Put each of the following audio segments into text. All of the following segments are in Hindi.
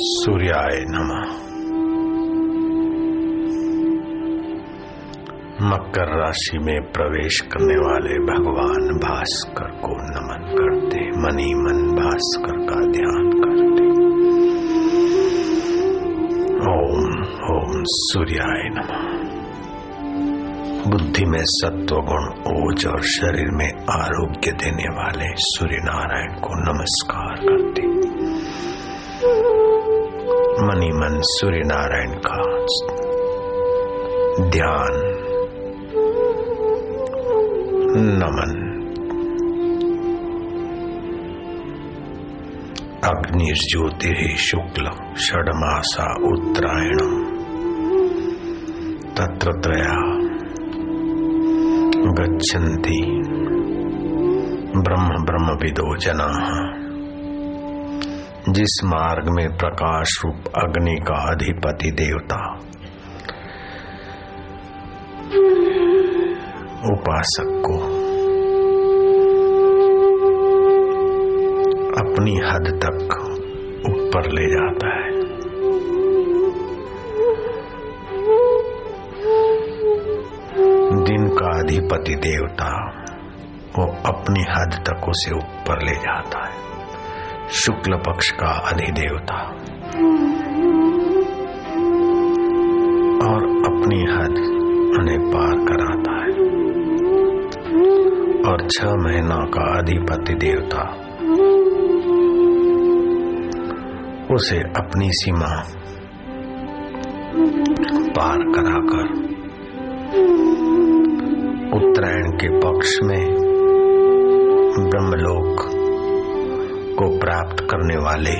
सूर्याय नमः। मकर राशि में प्रवेश करने वाले भगवान भास्कर को नमन करते, मनी मन भास्कर का ध्यान करते। ओम ओम सूर्याय नमः। बुद्धि में सत्व गुण ओज और शरीर में आरोग्य देने वाले सूर्य नारायण को नमस्कार करते। मनी मन सूर्य नारायण का ध्यान नमन अग्निर्ज्योति शुक्ल षडमासा उत्तरायण तत्र त्रया गच्छन्ति ब्रह्म ब्रह्म विदो जना जिस मार्ग में प्रकाश रूप अग्नि का अधिपति देवता उपासक को अपनी हद तक ऊपर ले जाता है। दिन का अधिपति देवता वो अपनी हद तक उसे ऊपर ले जाता है। शुक्ल पक्ष का अधिदेवता। और अपनी हद उन्हें पार कराता है। और छह महीना का अधिपति देवता, उसे अपनी सीमा पार कराकर उत्तरायण के पक्ष में ब्रह्मलोक को प्राप्त करने वाले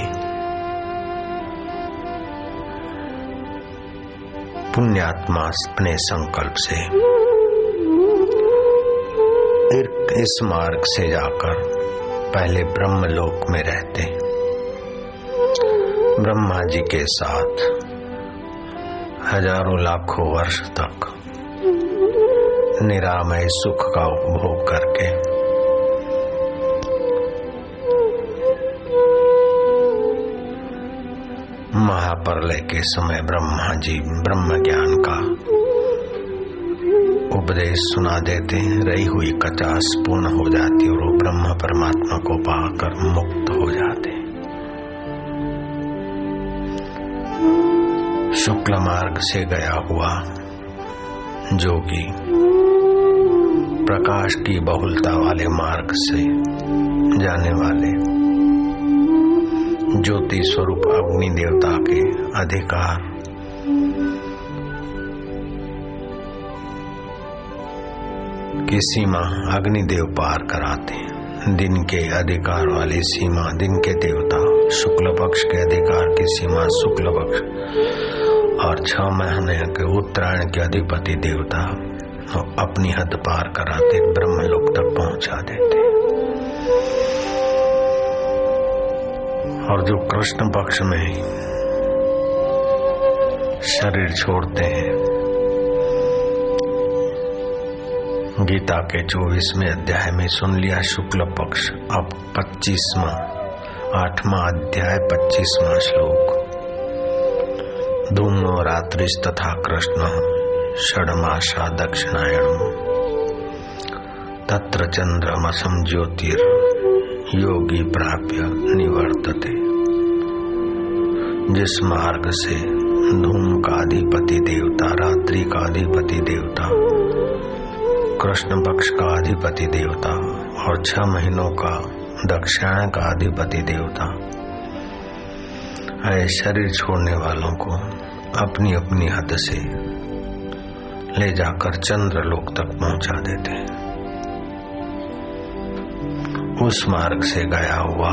पुण्यात्मा अपने संकल्प से इस मार्ग से जाकर पहले ब्रह्मलोक में रहते। ब्रह्मा जी के साथ हज़ारों लाखों वर्ष तक निरामय सुख का उपभोग करके महाप्रलय के समय ब्रह्मा जी, ब्रह्म ज्ञान का उपदेश सुना देते हैं। रही हुई कचास पूर्ण हो जाती और वो ब्रह्म परमात्मा को पाकर मुक्त हो जाते शुक्ल मार्ग से गया हुआ जोगी प्रकाश की बहुलता वाले मार्ग से जाने वाले ज्योति स्वरूप अग्नि देवता के अधिकार। की सीमा अग्निदेव पार कराते हैं। दिन के अधिकार वाली सीमा, दिन के देवता, शुक्ल पक्ष के अधिकार की सीमा शुक्ल पक्ष। और छह महीने के उत्तरायण के अधिपति देवता अपनी हद पार कराते ब्रह्मलोक तक पहुँचा देते। और जो कृष्ण पक्ष में शरीर छोड़ते हैं, गीता के चौबीसवें अध्याय में सुन लिया शुक्ल पक्ष, अब पच्चीसवा, आठवां अध्याय, पच्चीसवा श्लोक। धूमो रात्रिस तथा कृष्ण षडमाशा दक्षिणायण तत्र चंद्रमसम ज्योतिर। योगी प्राप्य निवर्तते। जिस मार्ग से धूम का अधिपति देवता रात्रि का अधिपति देवता, कृष्ण पक्ष का अधिपति देवता और छह महीनों का दक्षिण का अधिपति देवता, ऐ शरीर छोड़ने वालों को अपनी अपनी हद से ले जाकर चंद्र लोक तक पहुँचा देते हैं। उस मार्ग से गया हुआ।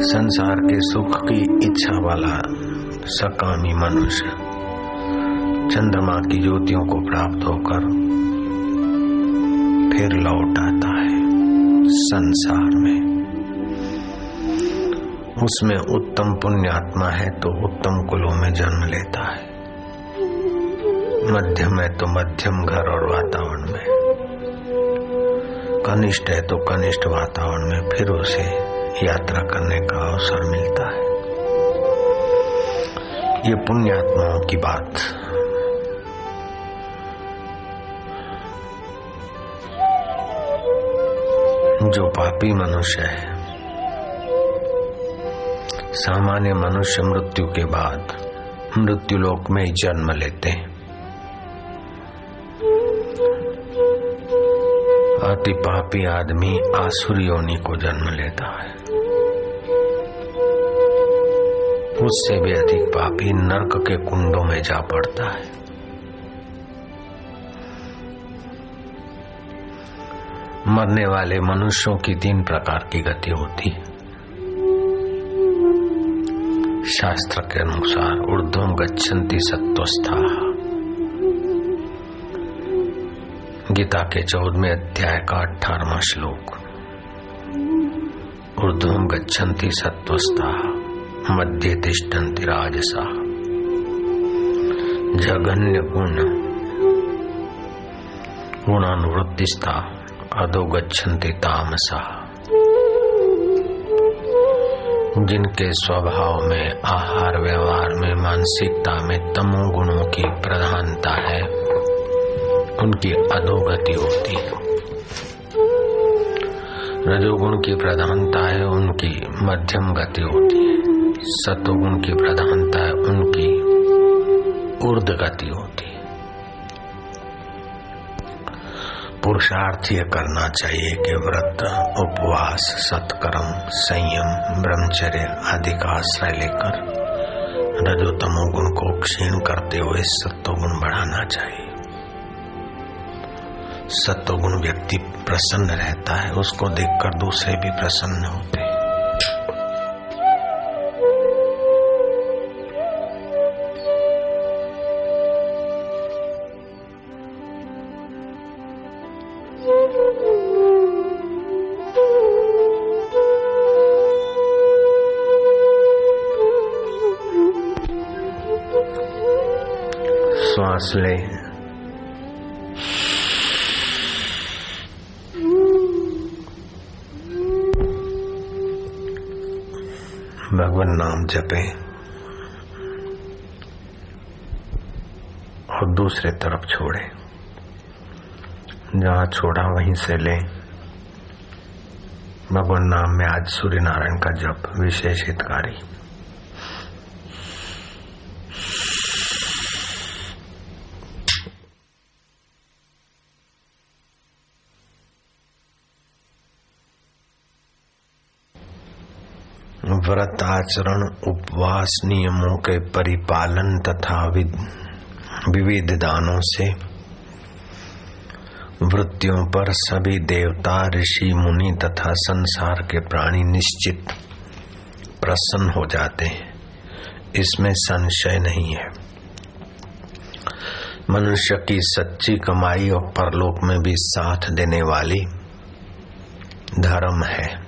संसार के सुख की इच्छा वाला, सकामी मनुष्य, चंद्रमा की ज्योतियों को प्राप्त होकर फिर लौट आता है संसार में। उसमें उत्तम पुण्यात्मा है तो उत्तम कुलों में जन्म लेता है। मध्यम है तो मध्यम घर और वातावरण में। कनिष्ठ है तो कनिष्ठ वातावरण में फिर उसे यात्रा करने का अवसर मिलता है। ये पुण्यात्माओं की बात। जो पापी मनुष्य है। सामान्य मनुष्य मृत्यु के बाद मृत्यु लोक में जन्म लेते हैं। अति पापी आदमी आसुरी योनि को जन्म लेता है। उससे भी अधिक पापी नरक के कुंडों में जा पड़ता है। मरने वाले मनुष्यों की तीन प्रकार की गति होती है। शास्त्र के अनुसार ऊर्ध्व गच्छन्ति सत्वस्था गीता के चौदहवें अध्याय का अठारवा श्लोक। ऊर्ध्व गच्छन्ति सत्वस्था मध्य तिष्ठन्ति राजसा। जघन्य गुण गुणानुवृत्तिस्था, अधो गच्छन्ति तामसा। जिनके स्वभाव में, आहार व्यवहार में, मानसिकता में तमो गुणों की प्रधानता है उनकी अधोगति होती है। रजोगुण की प्रधानता है उनकी मध्यम गति होती है। सतोगुण की प्रधानता है उनकी ऊर्ध गति होती है। पुरुषार्थ ये करना चाहिए कि व्रत, उपवास, सत्कर्म, संयम, ब्रह्मचर्य आदि का आश्रय लेकर रजोतमो गुण को क्षीण करते हुए सत्वगुण बढ़ाना चाहिए। सत्वगुण व्यक्ति प्रसन्न रहता है उसको देखकर दूसरे भी प्रसन्न होते सांस ले। भगवान नाम जपे। और दूसरे तरफ़ छोड़े। जहाँ छोड़ा वहीं से ले। भगवान नाम में आज सूर्य नारायण का जप विशेष हितकारी। व्रत आचरण उपवास नियमों के परिपालन तथा विविध दानों से वृत्तियों पर सभी देवता, ऋषि, मुनि तथा संसार के प्राणी निश्चित प्रसन्न हो जाते हैं। इसमें संशय नहीं है। मनुष्य की सच्ची कमाई और परलोक में भी साथ देने वाली धर्म है।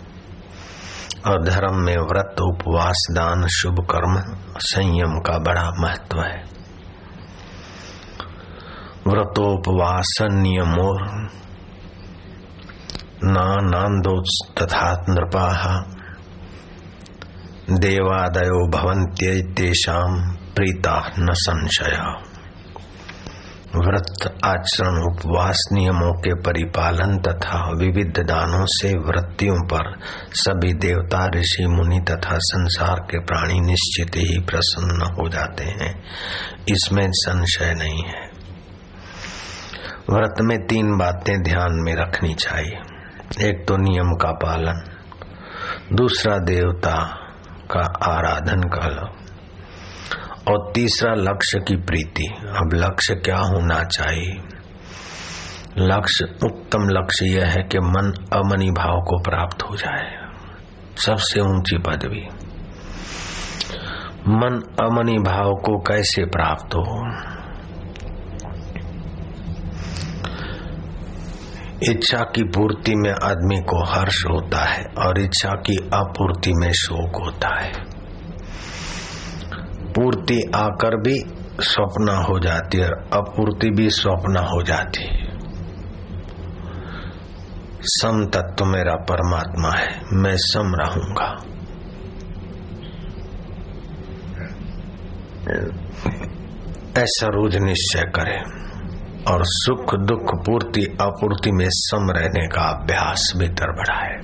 और धर्म में व्रत, उपवास, दान, शुभ कर्म, संयम का बड़ा महत्व है। व्रतोपवास, नियमो नानंदो तथा नृपा देवादयो भवन्त्येतेषाम प्रीता न संशय। व्रत आचरण, उपवास नियमों के परिपालन तथा विविध दानों से वृत्तियों पर सभी देवता, ऋषि, मुनि तथा संसार के प्राणी निश्चित ही प्रसन्न हो जाते हैं। इसमें संशय नहीं है। व्रत में तीन बातें ध्यान में रखनी चाहिए। एक तो नियम का पालन, दूसरा देवता का आराधन का और तीसरा लक्ष्य की प्रीति। अब लक्ष्य क्या होना चाहिए? लक्ष्य, उत्तम लक्ष्य यह है कि मन अमनी भाव को प्राप्त हो जाए। सबसे ऊँची पदवी। मन अमनी भाव को कैसे प्राप्त हो? इच्छा की पूर्ति में आदमी को हर्ष होता है और इच्छा की अपूर्ति में शोक होता है। पूर्ति आकर भी स्वप्न हो जाती है और अपूर्ति भी स्वप्न हो जाती है। सम तत्व मेरा परमात्मा है, मैं सम रहूँगा। ऐसा रोज निश्चय करें और सुख दुख पूर्ति अपूर्ति में सम रहने का अभ्यास भीतर बढ़ाए।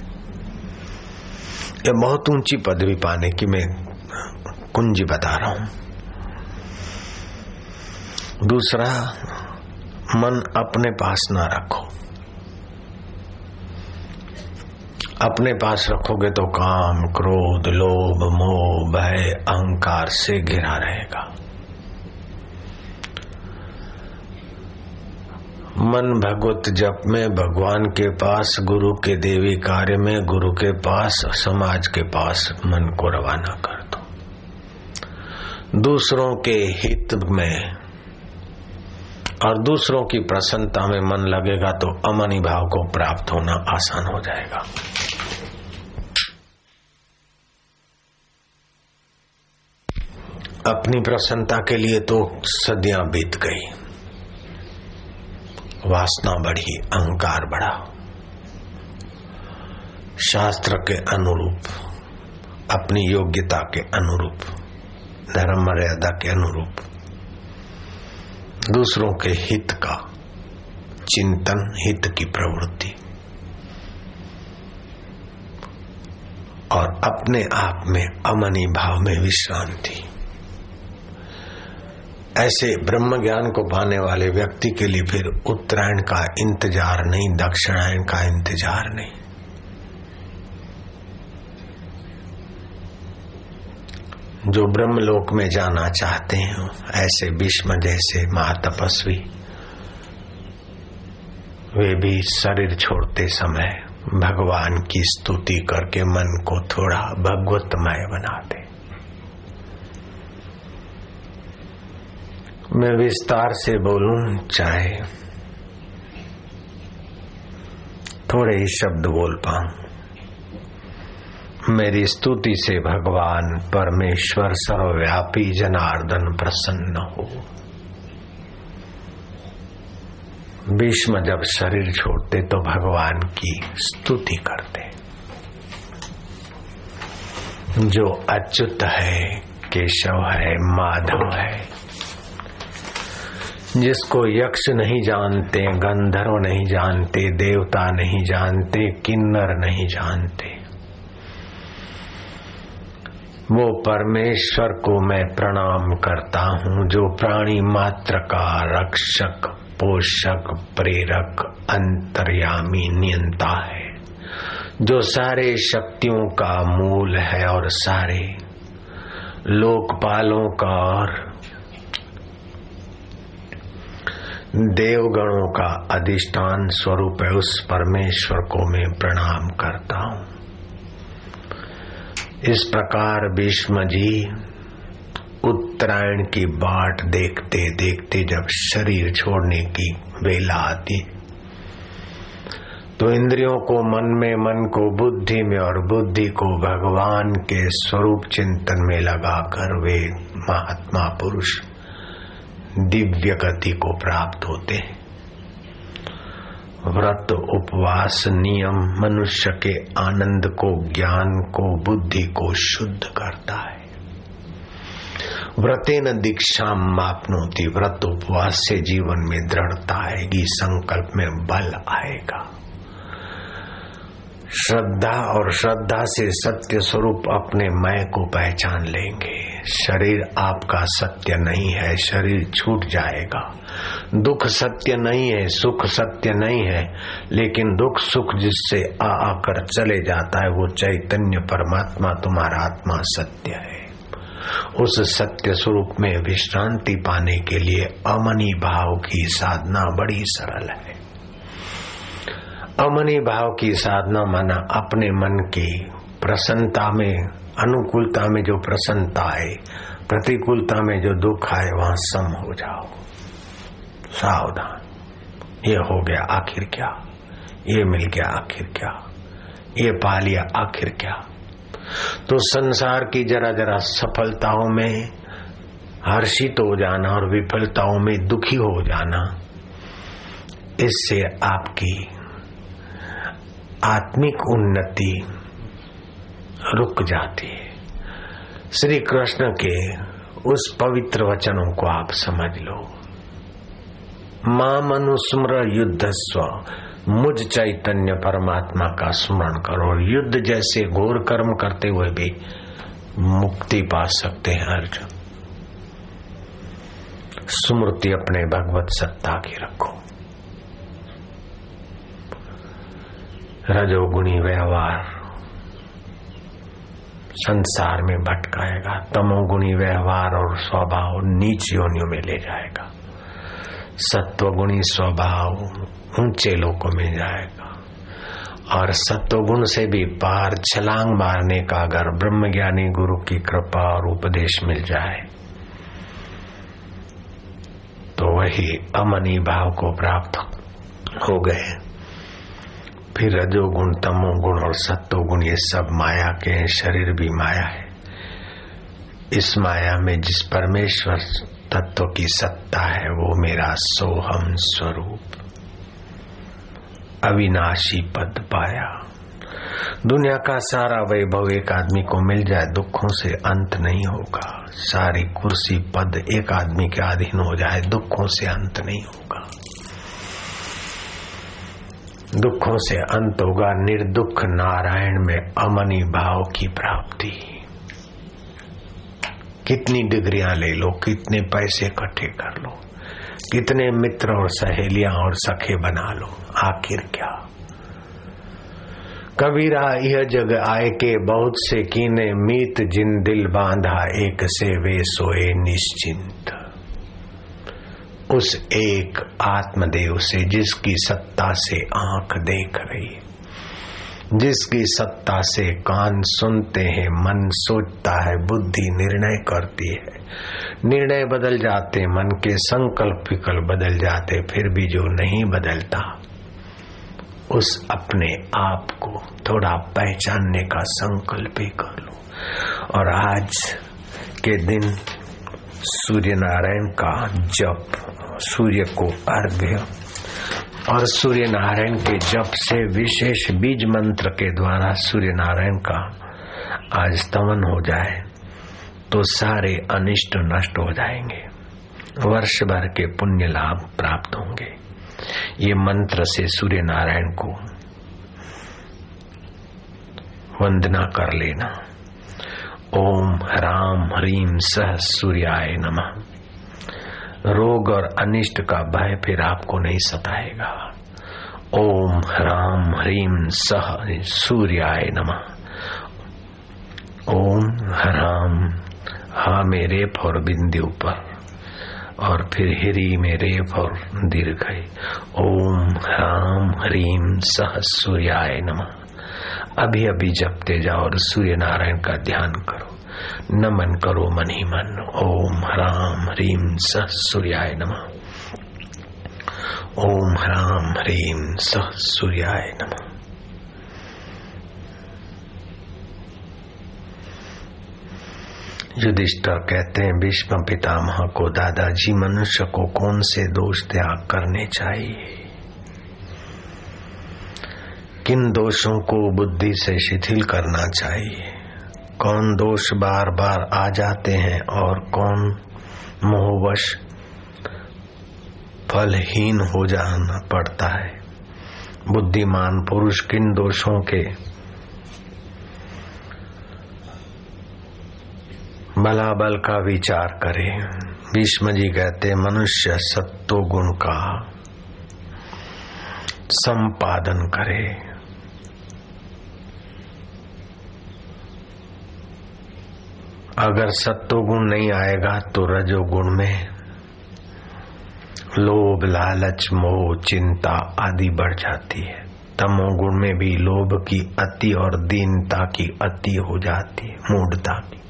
यह बहुत ऊँची पदवी पाने की मैं कुंजी बता रहा हूँ। दूसरा, मन अपने पास ना रखो। अपने पास रखोगे तो काम, क्रोध, लोभ, मोह, भय, अहंकार से घिरा रहेगा। मन भगवत जप में भगवान के पास, गुरु के देवी कार्य में, गुरु के पास, समाज के पास मन को रवाना कर। दूसरों के हित में और दूसरों की प्रसन्नता में मन लगेगा तो अमनी भाव को प्राप्त होना आसान हो जाएगा। अपनी प्रसन्नता के लिए तो सदियाँ बीत गई। वासना बढ़ी, अहंकार बढ़ा। शास्त्र के अनुरूप, अपनी योग्यता के अनुरूप। धर्म मर्यादा के अनुरूप। दूसरों के हित का चिंतन, हित की प्रवृत्ति। और अपने आप में अमनी भाव में विश्रांति। ऐसे ब्रह्म ज्ञान को पाने वाले व्यक्ति के लिए फिर उत्तरायण का इंतज़ार नहीं, दक्षिणायन का इंतज़ार नहीं। जो ब्रह्मलोक में जाना चाहते हैं, ऐसे भीष्म जैसे महातपस्वी, वे भी शरीर छोड़ते समय भगवान की स्तुति करके मन को थोड़ा भगवतमय बनाते। मैं विस्तार से बोलूँ, चाहे थोड़े ही शब्द बोल पाऊँ। मेरी स्तुति से भगवान परमेश्वर सर्वव्यापी जनार्दन प्रसन्न हो। भीष्म जब शरीर छोड़ते तो भगवान की स्तुति करते। जो अच्युत है, केशव है, माधव है, जिसको यक्ष नहीं जानते, गंधर्व नहीं जानते, देवता नहीं जानते, किन्नर नहीं जानते वो परमेश्वर को मैं प्रणाम करता हूँ, जो प्राणी मात्र का रक्षक, पोषक, प्रेरक, अंतर्यामी नियंता है, जो सारे शक्तियों का मूल है और सारे लोकपालों का और देवगणों का अधिष्ठान स्वरूप है, उस परमेश्वर को मैं प्रणाम करता हूँ। इस प्रकार भीष्म जी उत्तरायण की बाट देखते देखते जब शरीर छोड़ने की वेला आती। तो इंद्रियों को मन में, मन को बुद्धि में और बुद्धि को भगवान के स्वरूप चिंतन में लगाकर वे महात्मा पुरुष दिव्य गति को प्राप्त होते हैं। व्रत, उपवास, नियम मनुष्य के आनंद को, ज्ञान को, बुद्धि को शुद्ध करता है। व्रते न दीक्षा मापनोती, व्रत, उपवास से जीवन में दृढ़ता आएगी, संकल्प में बल आएगा। श्रद्धा और श्रद्धा से सत्य स्वरूप अपने मय को पहचान लेंगे। शरीर आपका सत्य नहीं है, शरीर छूट जाएगा। दुख सत्य नहीं है, सुख सत्य नहीं है, लेकिन दुख सुख जिससे आ आकर चले जाता है, वो चैतन्य परमात्मा, तुम्हारा आत्मा सत्य है। उस सत्य स्वरूप में विश्रांति पाने के लिए अमनी भाव की साधना बड़ी सरल है। अमनी भाव की साधना माना अपने मन की प्रसन्नता में अनुकूलता में जो प्रसन्नता है, प्रतिकूलता में जो दुख आए, वहाँ सम हो जाओ। सावधान। ये हो गया आखिर क्या? ये मिल गया आखिर क्या? ये पा लिया आखिर क्या? तो संसार की जरा जरा सफलताओं में, हर्षित हो जाना और विफलताओं में दुखी हो जाना, इससे आपकी आत्मिक उन्नति रुक जाती है। श्री कृष्ण के उस पवित्र वचनों को आप समझ लो। माँ मनुस्मर युद्ध स्व, मुझ चैतन्य परमात्मा का स्मरण करो युद्ध जैसे घोर कर्म करते हुए भी मुक्ति पा सकते हैं अर्जुन। स्मृति अपने भगवत सत्ता की रखो। रजोगुणी व्यवहार संसार में भटकाएगा, तमोगुणी व्यवहार और स्वभाव नीच योनियों में ले जाएगा। सत्वगुणी स्वभाव ऊँचे लोगों में जाएगा। और सत्वगुण से भी पार छलांग मारने का अगर ब्रह्म ज्ञानी गुरु की कृपा और उपदेश मिल जाए तो वही अमनी भाव को प्राप्त हो गए। फिर रजोगुण, तमोगुण और सत्वगुण, ये सब माया के हैं, शरीर भी माया है। इस माया में जिस परमेश्वर तत्व की सत्ता है, वो मेरा सोहम स्वरूप। अविनाशी पद पाया। दुनिया का सारा वैभव एक आदमी को मिल जाए, दुखों से अंत नहीं होगा। सारी कुर्सी, पद एक आदमी के अधीन हो जाए, दुखों से अंत नहीं होगा। दुखों से अंत होगा निर्दुख नारायण में अमनी भाव की प्राप्ति। कितनी डिग्रियाँ ले लो, कितने पैसे इकट्ठे कर लो, कितने मित्र और सहेलियाँ और सखे बना लो, आखिर क्या? कबीरा यह जग आए के बहुत से कीने, मीत जिन दिल बांधा, एक से वे सोए निश्चिंत। उस एक आत्मदेव से, जिसकी सत्ता से आँख देख रही जिसकी सत्ता से कान सुनते हैं, मन सोचता है, बुद्धि निर्णय करती है। निर्णय बदल जाते, मन के संकल्प विकल्प बदल जाते, फिर भी जो नहीं बदलता, उस अपने आप को थोड़ा पहचानने का संकल्प ही कर लो। और आज के दिन सूर्य नारायण का जप सूर्य को अर्घ्य और सूर्य नारायण के जप से विशेष बीज मंत्र के द्वारा सूर्य नारायण का आज स्तमन हो जाए तो सारे अनिष्ट नष्ट हो जाएँगे। वर्ष भर के पुण्य लाभ प्राप्त होंगे। ये मंत्र से सूर्य नारायण को वंदना कर लेना। ओम राम ह्रीम सह सूर्याय नमः। रोग और अनिष्ट का भय फिर आपको नहीं सताएगा। ओम राम ह्रीम सह सूर्याय नमः। ओम राम हा में रेप और बिंदु और फिर हिरी में रेप और दीर्घ ओम राम ह्रीम सह सूर्याय नमः। अभी अभी जपते जाओ और सूर्य नारायण का ध्यान करो। नमन करो मन ही मन। ओम ह्राम ह्रीम स सूर्याय नम। ओम ह्राम ह्रीम स सूर्याय नम। युधिष्ठर कहते हैं, भीष्म पितामह को, दादाजी, मनुष्य को कौन से दोष त्याग करने चाहिए? किन दोषों को बुद्धि से शिथिल करना चाहिए? कौन दोष बार बार आ जाते हैं और कौन मोहवश फलहीन हो जाना पड़ता है। बुद्धिमान पुरुष किन दोषों के? बलाबल का विचार करे। भीष्म जी कहते, मनुष्य सत्तो गुण का संपादन करे। अगर सत्वगुण नहीं आएगा तो रजोगुण में लोभ, लालच, मोह, चिंता आदि बढ़ जाती है। तमोगुण में भी लोभ की अति और दीनता की अति हो जाती है, मूढ़ता की।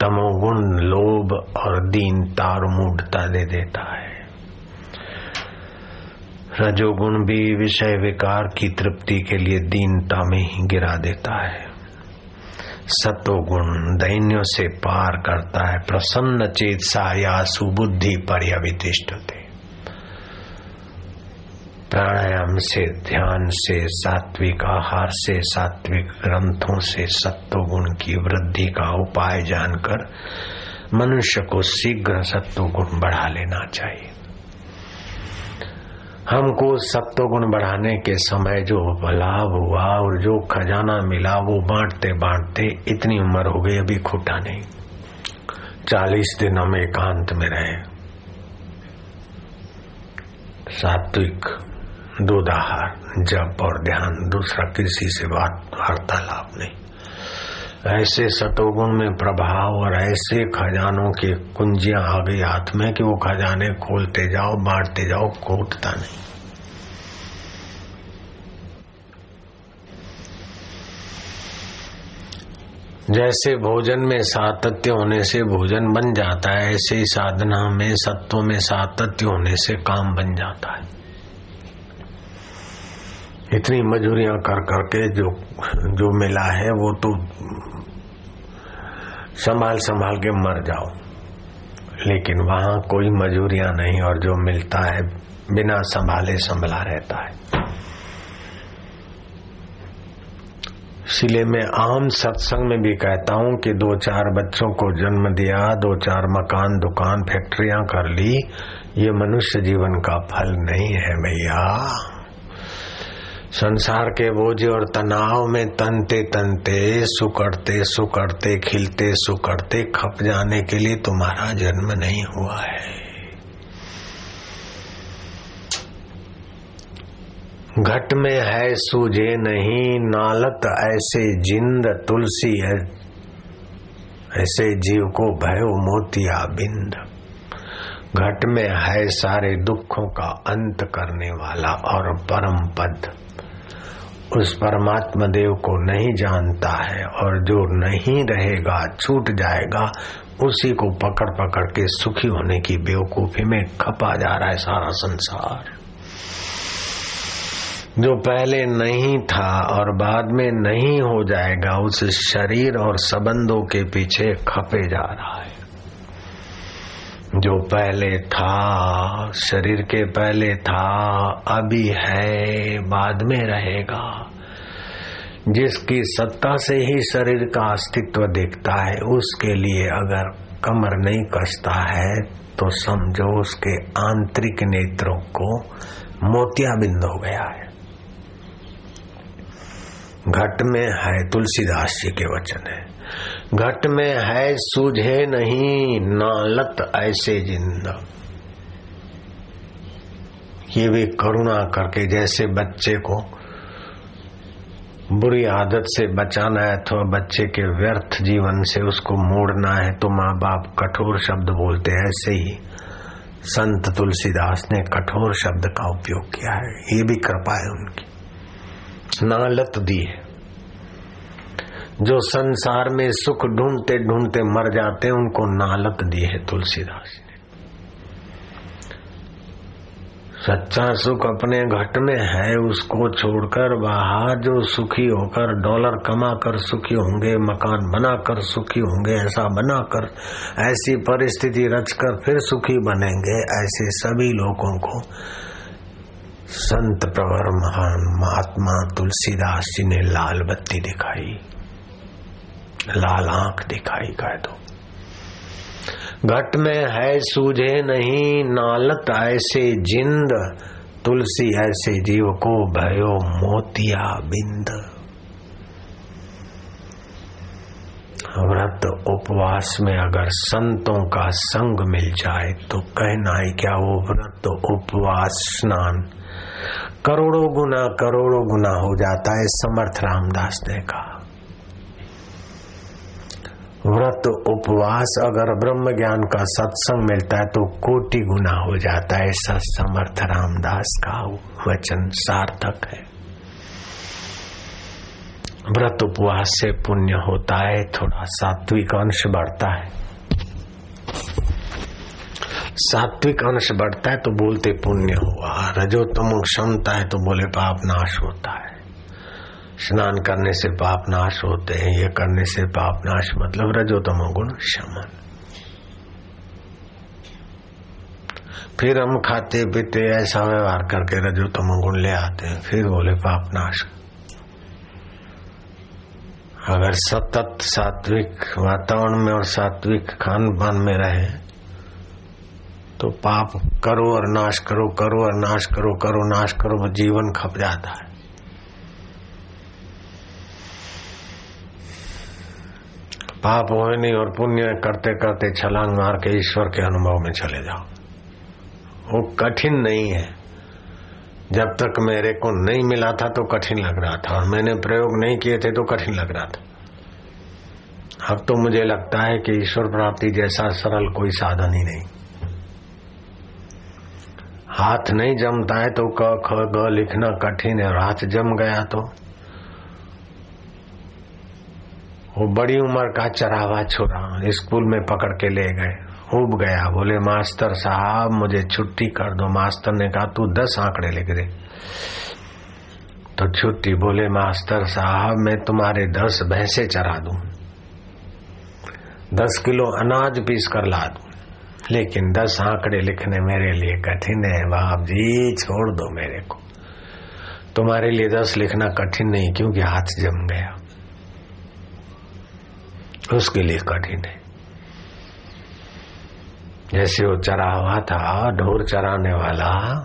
तमोगुण लोभ और दीनता और मूढ़ता दे देता है। रजोगुण भी विषय विकार की तृप्ति के लिए दीनता में ही गिरा देता है। सतोगुण दैन्यों से पार करता है, प्रसन्न चेत सा या सुबुद्धि थे प्राणायाम से, ध्यान से, सात्विक आहार से, सात्विक ग्रंथों से सत्वगुण की वृद्धि का उपाय जानकर मनुष्य को शीघ्र सत्व गुण बढ़ा लेना चाहिए। हमको सत्व गुण बढ़ाने के समय जो लाभ हुआ और जो खजाना मिला, वो बांटते बांटते इतनी उम्र हो गई, अभी खोटा नहीं। चालीस दिन हम एकांत में रहे। सात्विक, दूधाहार, जप और ध्यान, दूसरा किसी से वार्तालाप नहीं। ऐसे सतोगुण में प्रभाव और ऐसे खजानों के कुंजियाँ आ गई हाथ में कि वो खजाने खोलते जाओ, बांटते जाओ कोटता नहीं। जैसे भोजन में सातत्य होने से भोजन बन जाता है, ऐसे ही साधना में, सत्व में सातत्य होने से काम बन जाता है। इतनी मजूरियाँ कर करके जो जो मिला है, वो तो संभाल संभाल के मर जाओ। लेकिन वहाँ कोई मजूरियाँ नहीं और जो मिलता है, बिना संभाले संभला रहता है। इसलिए मैं आम सत्संग में भी कहता हूँ कि दो चार बच्चों को जन्म दिया, दो चार मकान, दुकान, फैक्ट्रियाँ कर ली, ये मनुष्य जीवन का फल नहीं है भैया संसार के बोझ और तनाव में तनते तनते, सुकड़ते सुकड़ते, खिलते सुकड़ते, खप जाने के लिए तुम्हारा जन्म नहीं हुआ है। घट में है सूझे नहीं, नालत ऐसे जिंद तुलसी है, ऐसे जीव को भयो मोतिया बिंद। घट में है सारे दुखों का अंत करने वाला और परम पद। उस परमात्मा देव को नहीं जानता है और जो नहीं रहेगा, छूट जाएगा, उसी को पकड़ पकड़ के सुखी होने की बेवकूफ़ी में खपा जा रहा है सारा संसार। जो पहले नहीं था और बाद में नहीं हो जाएगा, उस शरीर और संबंधों के पीछे खपे जा रहा है। जो पहले था, शरीर के पहले था, अभी है, बाद में रहेगा। जिसकी सत्ता से ही शरीर का अस्तित्व दिखता है, उसके लिए अगर कमर नहीं कसता है तो समझो उसके आंतरिक नेत्रों को मोतियाबिंद हो गया है। घट में है तुलसीदास जी के वचन है। घट में है सूझे नहीं, नालत ऐसे ज़िंदा। ये भी करुणा करके जैसे बच्चे को बुरी आदत से बचाना है, अथवा बच्चे के व्यर्थ जीवन से उसको मोड़ना है तो माँ बाप कठोर शब्द बोलते हैं। ऐसे ही संत तुलसीदास ने कठोर शब्द का उपयोग किया है। ये भी कृपा है उनकी। नालत दी है। जो संसार में सुख ढूंढते ढूंढते मर जाते हैं, उनको नालत दी है तुलसीदास ने। सच्चा सुख अपने घट में है, उसको छोड़कर बाहर जो सुखी होकर, डॉलर कमा कर सुखी होंगे, मकान बनाकर सुखी होंगे, ऐसा बनाकर, ऐसी परिस्थिति रचकर फिर सुखी बनेंगे, ऐसे सभी लोगों को संत प्रवर महान महात्मा तुलसीदास जी ने लाल बत्ती दिखाई। लाल आँख दिखाई कह दो। घट में है सूझे नहीं, नालत ऐसे जिंद, तुलसी ऐसे जीव को भयो मोतिया बिंद। व्रत उपवास में अगर संतों का संग मिल जाए तो कहना है क्या वो व्रत उपवास स्नान? करोड़ों गुना करोड़ों गुना हो जाता है समर्थ रामदास ने कहा। व्रत, उपवास, अगर ब्रह्म ज्ञान का सत्संग मिलता है तो कोटि गुना हो जाता है, ऐसा समर्थ रामदास का वचन सार्थक है। व्रत, उपवास से पुण्य होता है, थोड़ा सात्विक अंश बढ़ता है। सात्विक अंश बढ़ता है तो बोलते पुण्य हुआ रजोतम क्षमता है तो बोले पाप नाश होता है। स्नान करने से पाप नाश होते हैं, ये करने से पाप नाश मतलब रजोतम गुण शमन। फिर हम खाते पीते ऐसा व्यवहार करके रजोतम गुण ले आते हैं, फिर बोले पाप नाश। अगर सतत सात्विक वातावरण में और सात्विक खान पान में रहे तो पाप करो और नाश करो करो और नाश करो करो, नाश करो जीवन खप जाता है। पाप नहीं और पुण्य करते करते छलांग मार के ईश्वर के अनुभव में चले जाओ। वो कठिन नहीं है। जब तक मेरे को नहीं मिला था तो कठिन लग रहा था और मैंने प्रयोग नहीं किए थे तो कठिन लग रहा था। अब तो मुझे लगता है कि ईश्वर प्राप्ति जैसा सरल कोई साधन ही नहीं। हाथ नहीं जमता है तो क, ख, ग लिखना कठिन है और हाथ जम गया तो वो बड़ी उम्र का चरावा छोरा स्कूल में पकड़ के ले गए। उब गया। बोले, मास्टर साहब, मुझे छुट्टी कर दो। मास्टर ने कहा, तू दस आंकड़े लिख दे। तो छुट्टी बोले, मास्टर साहब, मैं तुम्हारे दस भैंसे चरा दू। दस किलो अनाज पीस कर ला दू। लेकिन दस आंकड़े लिखने मेरे लिए कठिन है। बाप जी, छोड़ दो मेरे को। तुम्हारे लिए दस लिखना कठिन नहीं, क्योंकि हाथ जम गया। उसके लिए कठिन है। जैसे वो चरा हुआ था, ढोर चराने वाला,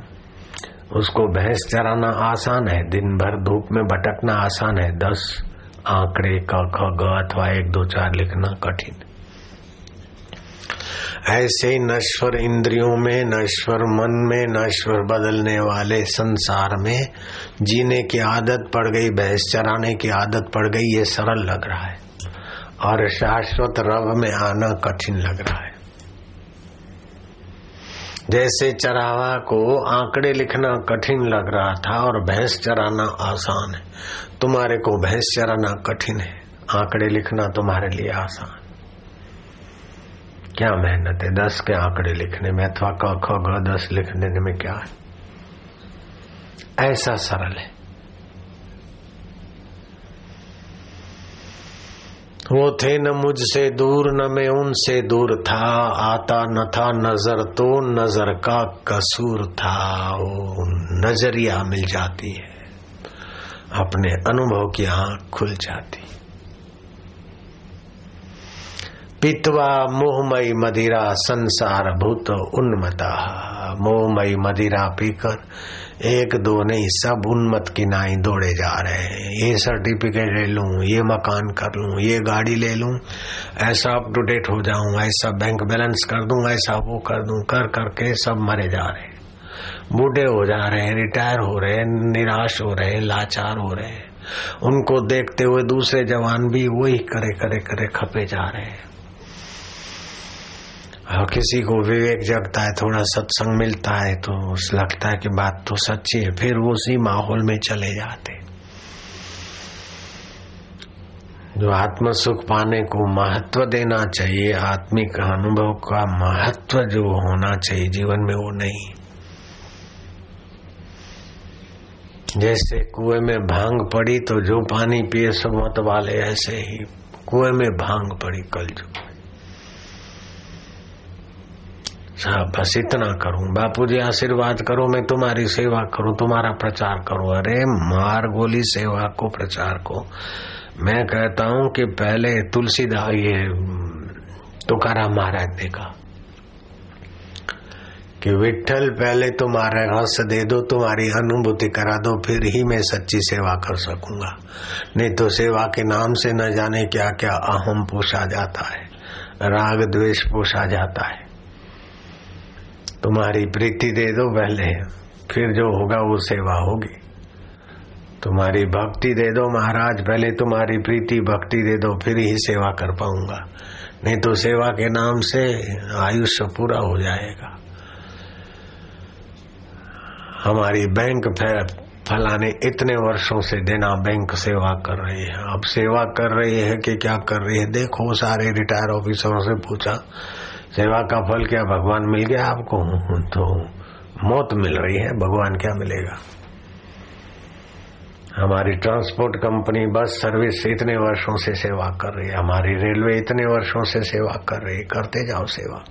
उसको भैंस चराना आसान है दिन भर धूप में भटकना आसान है, दस आंकड़े क ख, ग अथवा एक, दो, चार लिखना कठिन। ऐसे नश्वर इंद्रियों में नश्वर मन में नश्वर बदलने वाले संसार में जीने की आदत पड़ गई, भैंस चराने की आदत पड़ गई, ये सरल लग रहा है। और शाश्वत रव में आना कठिन लग रहा है। जैसे चरावा को आंकड़े लिखना कठिन लग रहा था और भैंस चराना आसान है। तुम्हारे को भैंस चराना कठिन है। आंकड़े लिखना तुम्हारे लिए आसान। क्या मेहनत है? दस के आंकड़े लिखने में अथवा क, ख, ग, दस लिखने में क्या है? ऐसा सरल है। वो थे न मुझसे दूर, न मैं उनसे दूर था। आता न था नज़र तो नज़र का कसूर था। वो नज़रिया मिल जाती है। अपने अनुभव की आँख खुल जाती। पितवा मोहमयी मदिरा संसार भूत उन्मता। मोहमयी मदिरा पीकर एक दो नहीं, सब उन्मत की नाई दौड़े जा रहे हैं। ये सर्टिफिकेट ले लूँ, ये मकान कर लूँ, ये गाड़ी ले लूँ, ऐसा अप टू डेट हो जाऊँ, ऐसा बैंक बैलेंस कर दूँ, ऐसा वो कर दूँ, कर करके सब मरे जा रहे हैं। बूढ़े हो जा रहे हैं रिटायर हो रहे हैं, निराश हो रहे हैं, लाचार हो रहे हैं। उनको देखते हुए दूसरे जवान भी वही करे करे करे खपे जा रहे हैं। किसी को विवेक जगता है, थोड़ा सत्संग मिलता है तो उस लगता है कि बात तो सच्ची है, फिर वो उसी माहौल में चले जाते जो आत्म सुख पाने को महत्व देना चाहिए, आत्मिक अनुभव का महत्व जो होना चाहिए, जीवन में वो नहीं। जैसे कुएँ में भाँग पड़ी तो जो पानी पिए, सब मत वाले ऐसे ही कुएँ में भाँग पड़ी कल जो साहब, बस इतना करूँ। बापू जी आशीर्वाद करो, मैं तुम्हारी सेवा करूँ, तुम्हारा प्रचार करूँ। अरे, मार गोली सेवा को, प्रचार को। मैं कहता हूँ कि पहले तुलसीदास ये तुकाराम महाराज ने कहा कि विठल पहले तुम्हारा रस दे दो, तुम्हारी अनुभूति करा दो, फिर ही मैं सच्ची सेवा कर सकूँगा। नहीं तो सेवा के नाम से न जाने क्या क्या अहम पोषा जाता है, राग द्वेष पोषा जाता है। तुम्हारी प्रीति दे दो पहले, फिर जो होगा वो सेवा होगी। तुम्हारी भक्ति दे दो महाराज, पहले तुम्हारी प्रीति भक्ति दे दो, फिर ही सेवा कर पाऊँगा। नहीं तो सेवा के नाम से आयुष्य पूरा हो जाएगा। हमारी बैंक फलाने इतने वर्षों से देना बैंक सेवा कर रही है। अब सेवा कर रही है कि क्या कर रही है? देखो सारे रिटायर ऑफिसरों से पूछा। सेवा का फल क्या भगवान मिल गया आपको? तो मौत मिल रही है, भगवान क्या मिलेगा? हमारी ट्रांसपोर्ट कंपनी बस सर्विस इतने वर्षों से सेवा कर रही है, हमारी रेलवे इतने वर्षों से सेवा कर रही है, करते जाओ सेवा।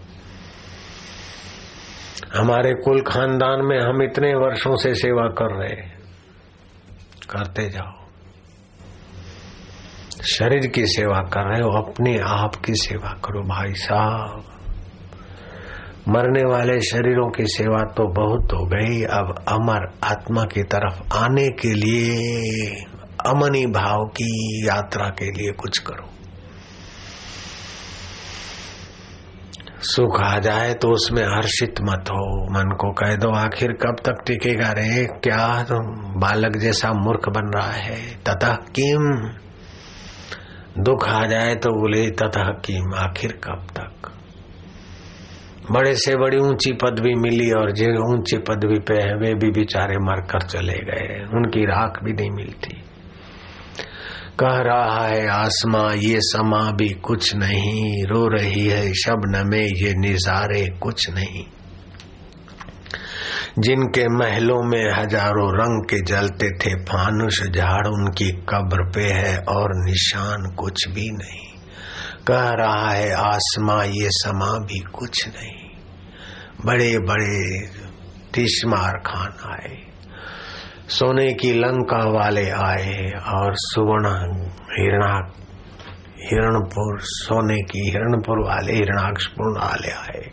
हमारे कुल खानदान में हम इतने वर्षों से सेवा कर रहे करते जाओ। शरीर की सेवा कर रहे हो, अपने आप की सेवा करो, भाई साहब। मरने वाले शरीरों की सेवा तो बहुत हो गई। अब अमर आत्मा की तरफ़ आने के लिए, अमनी भाव की यात्रा के लिए कुछ करो। सुख आ जाए तो उसमें हर्षित मत हो। मन को कह दो, आखिर कब तक टिकेगा रे? क्या बालक जैसा मूर्ख बन रहा है? तथा किम। दुख आ जाए तो बोले तथा किम। आखिर कब तक? बड़े से बड़ी ऊँची पदवी मिली और जो ऊँची पदवी पे है, वे भी बेचारे मरकर चले गए। उनकी राख भी नहीं मिलती। कह रहा है, आसमां, ये समा भी कुछ नहीं। रो रही है शबन में ये निजारे कुछ नहीं। जिनके महलों में हज़ारों रंग के जलते थे, फानुष झाड़ उनकी कब्र पे है और निशान कुछ भी नहीं। कह रहा है, आसमां, ये समा भी कुछ नहीं। बड़े बड़े तिशमार खान आए, सोने की लंका वाले आए और सुवर्ण हिरणा हिरणपुर, सोने की हिरणपुर वाले हिरणाक्षपुर वाले आए।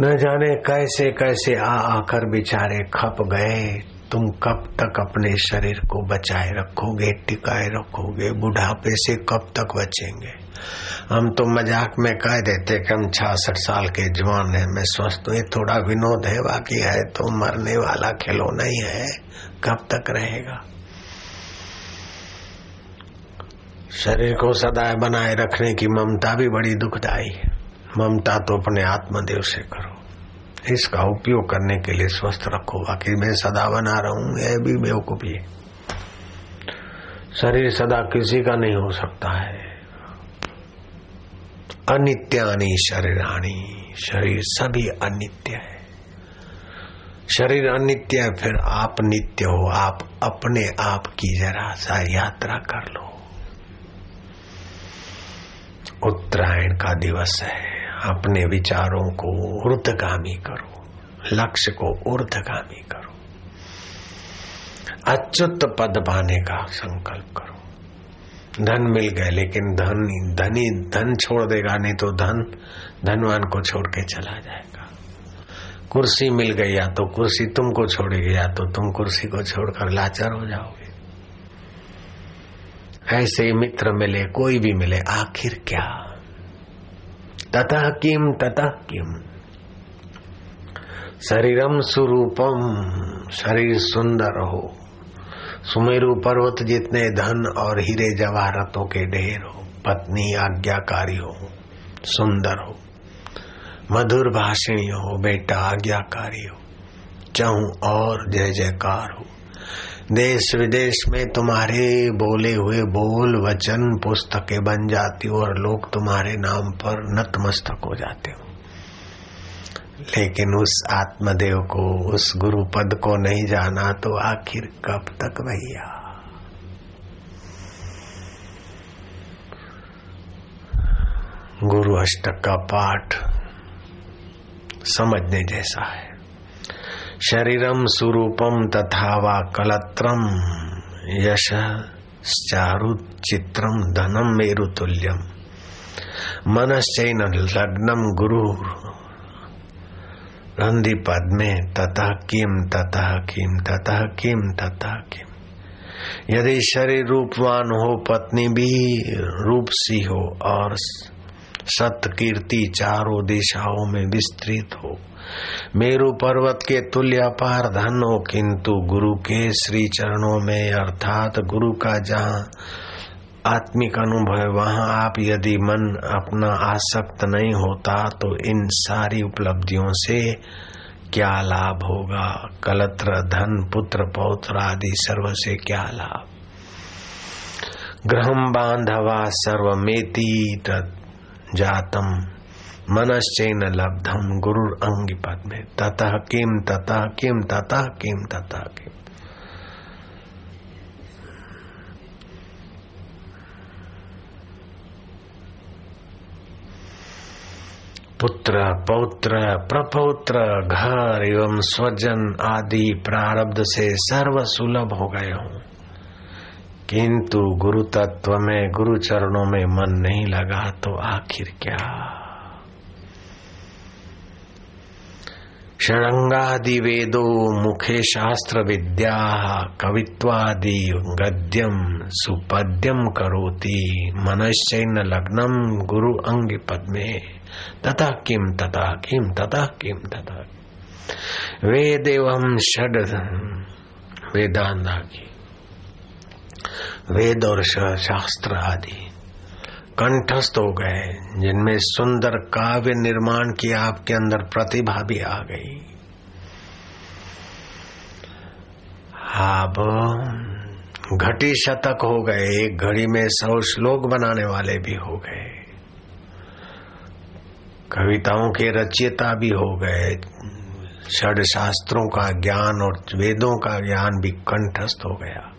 न जाने कैसे कैसे आ आकर बिचारे खप गए, तुम कब तक अपने शरीर को बचाए रखोगे, टिकाए रखोगे, बुढ़ापे से कब तक बचेंगे? हम तो मज़ाक में कह देते कि हम छियासठ साल के जवान हैं, मैं स्वस्थ हूँ। थोड़ा विनोद है, बाकी है तो मरने वाला खिलौना ही है। कब तक रहेगा? शरीर को सदाए बनाए रखने की ममता भी बड़ी दुखदायी है। ममता तो अपने आत्मदेव से करो। इसका उपयोग करने के लिए स्वस्थ रखो। बाकी मैं सदा बना रहा हूँ, यह भी बेवकूफ़ी है। शरीर सदा किसी का नहीं हो सकता है। अनित्यानी शरीरानी शरीर सभी अनित्य है। शरीर अनित्य है, फिर आप नित्य हो। आप अपने आप की जरा सा यात्रा कर लो। उत्तरायण का दिवस है। अपने विचारों को ऊर्धगामी करो। लक्ष्य को ऊर्धगामी करो। अच्युत पद पाने का संकल्प करो। धन मिल गए, लेकिन धन धनी धन छोड़ देगा, नहीं तो धन धनवान को छोड़ के चला जाएगा। कुर्सी मिल गई, या तो कुर्सी तुमको छोड़ेगी, या तो तुम कुर्सी को छोड़कर लाचार हो जाओगे। ऐसे मित्र मिले, कोई भी मिले, आखिर क्या? ततः किम ततः किम? शरीरम स्वरूपम शरीर सुंदर हो। सुमेरु पर्वत जितने धन और हीरे जवाहरतों के ढेर हो, पत्नी आज्ञाकारी हो, सुंदर हो, मधुर भाषणी हो, बेटा आज्ञाकारी हो, चाहू और जय जयकार हो। देश विदेश में तुम्हारे बोले हुए बोल वचन पुस्तकें बन जाती हो और लोग तुम्हारे नाम पर नतमस्तक हो जाते हो। लेकिन उस आत्मदेव को, उस गुरु पद को नहीं जाना तो आखिर कब तक भैया? गुरु अष्टक का पाठ समझने जैसा है। शरीरम स्वरूपम तथा वा कलत्रम यश चारु चित्रम धनम मेरुतुल्यम। मनश्चैन लग्नम गुरु रंधि पद में तथा किम तथा किम तथा किम तथा किम। यदि शरीर रूपवान हो, पत्नी भी रूप सी हो और सत कीर्ति चारों दिशाओं में विस्तृत हो। मेरु पर्वत के तुल्य अपार धन हो, किंतु गुरु के श्री चरणों में अर्थात गुरु का जहाँ आत्मिक अनुभव, वहाँ आप यदि मन अपना आसक्त नहीं होता तो इन सारी उपलब्धियों से क्या लाभ होगा? कलत्र, धन, पुत्र, पौत्र आदि सर्व से क्या लाभ? ग्रहम बांधवा सर्वमेति जातम, मनश्चैन लब्धम गुरु अंगी पद में ततः किम ततः किम ततः किम ततः किम पुत्र, पौत्र, प्रपौत्र, घर एवं स्वजन आदि प्रारब्ध से सर्व सुलभ हो गए हूँ। किंतु गुरु तत्व में गुरु चरणों में मन नहीं लगा तो आखिर क्या? षडंगादि वेदो मुखे शास्त्र विद्या कवित्वादि गद्यम सुपद्यम करोति, मनश्चैन लग्नम गुरु अंग पद्मे तथा किम तथा किम तथा किम तथा। वेद एवं षड वेदांता की वेद और शास्त्र आदि कंठस्थ हो गए, जिनमें सुंदर काव्य निर्माण की आपके अंदर प्रतिभा भी आ गई। अब घटी शतक हो गए, एक घड़ी में सौ श्लोक बनाने वाले भी हो गए। कविताओं के रचयिता भी हो गए। षड शास्त्रों का ज्ञान और वेदों का ज्ञान भी कंठस्थ हो गया।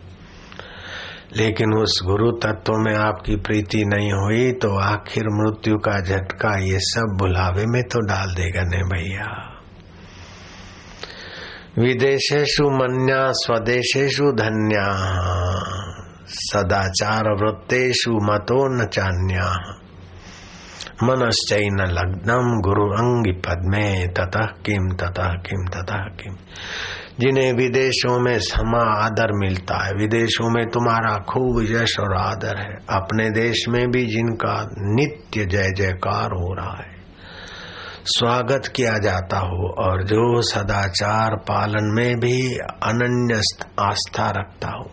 लेकिन उस गुरु तत्व में आपकी प्रीति नहीं हुई तो आखिर मृत्यु का झटका ये सब बुलावे में तो डाल देगा ने भैया। विदेशेशु मन्या स्वदेशेशु धन्या सदाचार वृत्तेषु मतो न चान्या। मनश्चैन लग्नम गुरु अंगी पद्मे, ततः किम ततः किम ततः किम जिन्हें विदेशों में समा आदर मिलता है, विदेशों में तुम्हारा खूब यश और आदर है। अपने देश में भी जिनका नित्य जय जयकार हो रहा है। स्वागत किया जाता हो और जो सदाचार पालन में भी अनन्य आस्था रखता हो।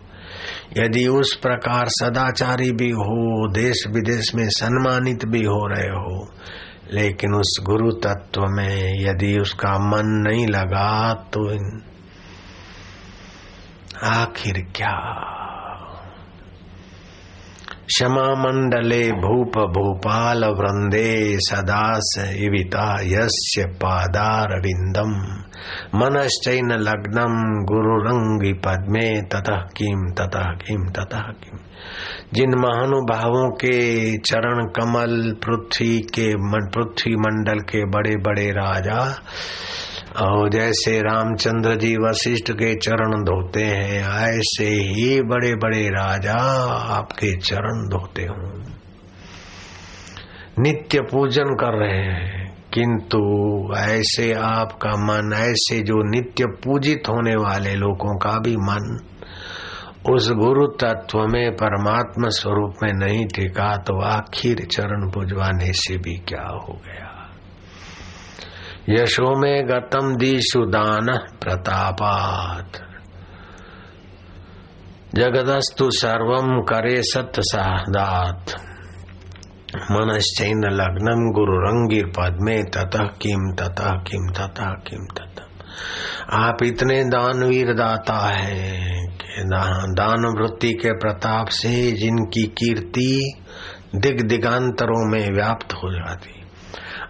यदि उस प्रकार सदाचारी भी हो देश विदेश में सम्मानित भी हो रहे हो, लेकिन उस गुरु तत्व में यदि उसका मन नहीं लगा तो आखिर क्या? क्षमा मंडले भूप भूपाल वृंदे सदास इविता यस्य पादारविंदम मनश्चैन लग्नम गुरुरंगी पद्मे ततः किम ततः किम ततः किम जिन महानुभावों के चरण कमल पृथ्वी के पृथ्वी मंडल के बड़े बड़े राजा और जैसे रामचंद्र जी वशिष्ठ के चरण धोते हैं, ऐसे ही बड़े बड़े राजा आपके चरण धोते हूँ। नित्य पूजन कर रहे हैं, किंतु ऐसे आपका मन, ऐसे जो नित्य पूजित होने वाले लोगों का भी मन, उस गुरु तत्व में, परमात्मा स्वरूप में नहीं टिका तो आखिर चरण पुजवाने से भी क्या हो गया? यशो में गतम दीशु दान प्रतापात। जगदस्तु सर्वम करे सत्य सादात। मनश्चैन लग्नम गुरु रंगीर पद में ततः किम ततः किम ततः किम ततः। आप इतने दानवीर दाता है कि दान वृत्ति के प्रताप से जिनकी कीर्ति दिग दिगांतरों में व्याप्त हो जाती।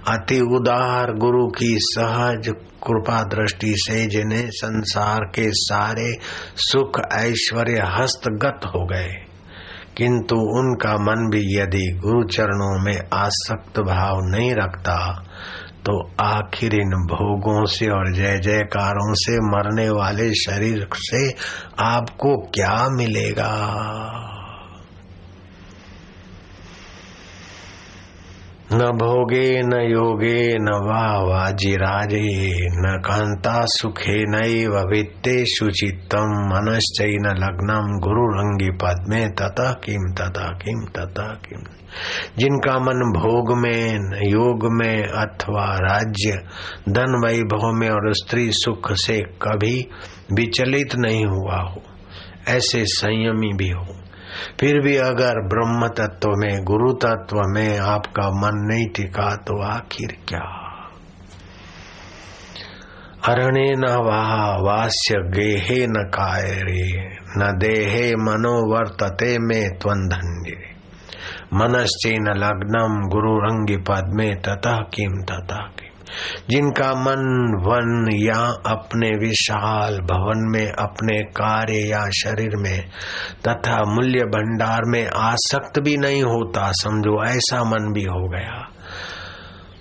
अति उदार गुरु की सहज कृपा दृष्टि से जिन्हें संसार के सारे सुख ऐश्वर्य हस्तगत हो गए। किंतु उनका मन भी यदि गुरु चरणों में आसक्त भाव नहीं रखता तो आखिर इन भोगों से और जय जयकारों से मरने वाले शरीर से आपको क्या मिलेगा? न भोगे न योगे न वा वाजिराजे, न कांता सुखे नैव वित्ते सुचित्तम मनश्चैन लग्नम गुरु रंगी पद में तथा किम तथा किम तथा किम जिनका मन भोग में योग में अथवा राज्य, धन वैभव में और स्त्री सुख से कभी विचलित नहीं हुआ हो, ऐसे संयमी भी हो। फिर भी अगर ब्रह्म तत्व में गुरु तत्व में आपका मन नहीं टिका तो आखिर क्या? अरण्य न वाह, वास्य गेहे न कायरे न देहे मनोवर्तते में त्वंधन्य मनश्चेन लग्नम गुरु रंगी पद में ततः किम किम। जिनका मन वन या अपने विशाल भवन में, अपने कार्य या शरीर में, तथा मूल्य भंडार में आसक्त भी नहीं होता, समझो, ऐसा मन भी हो गया।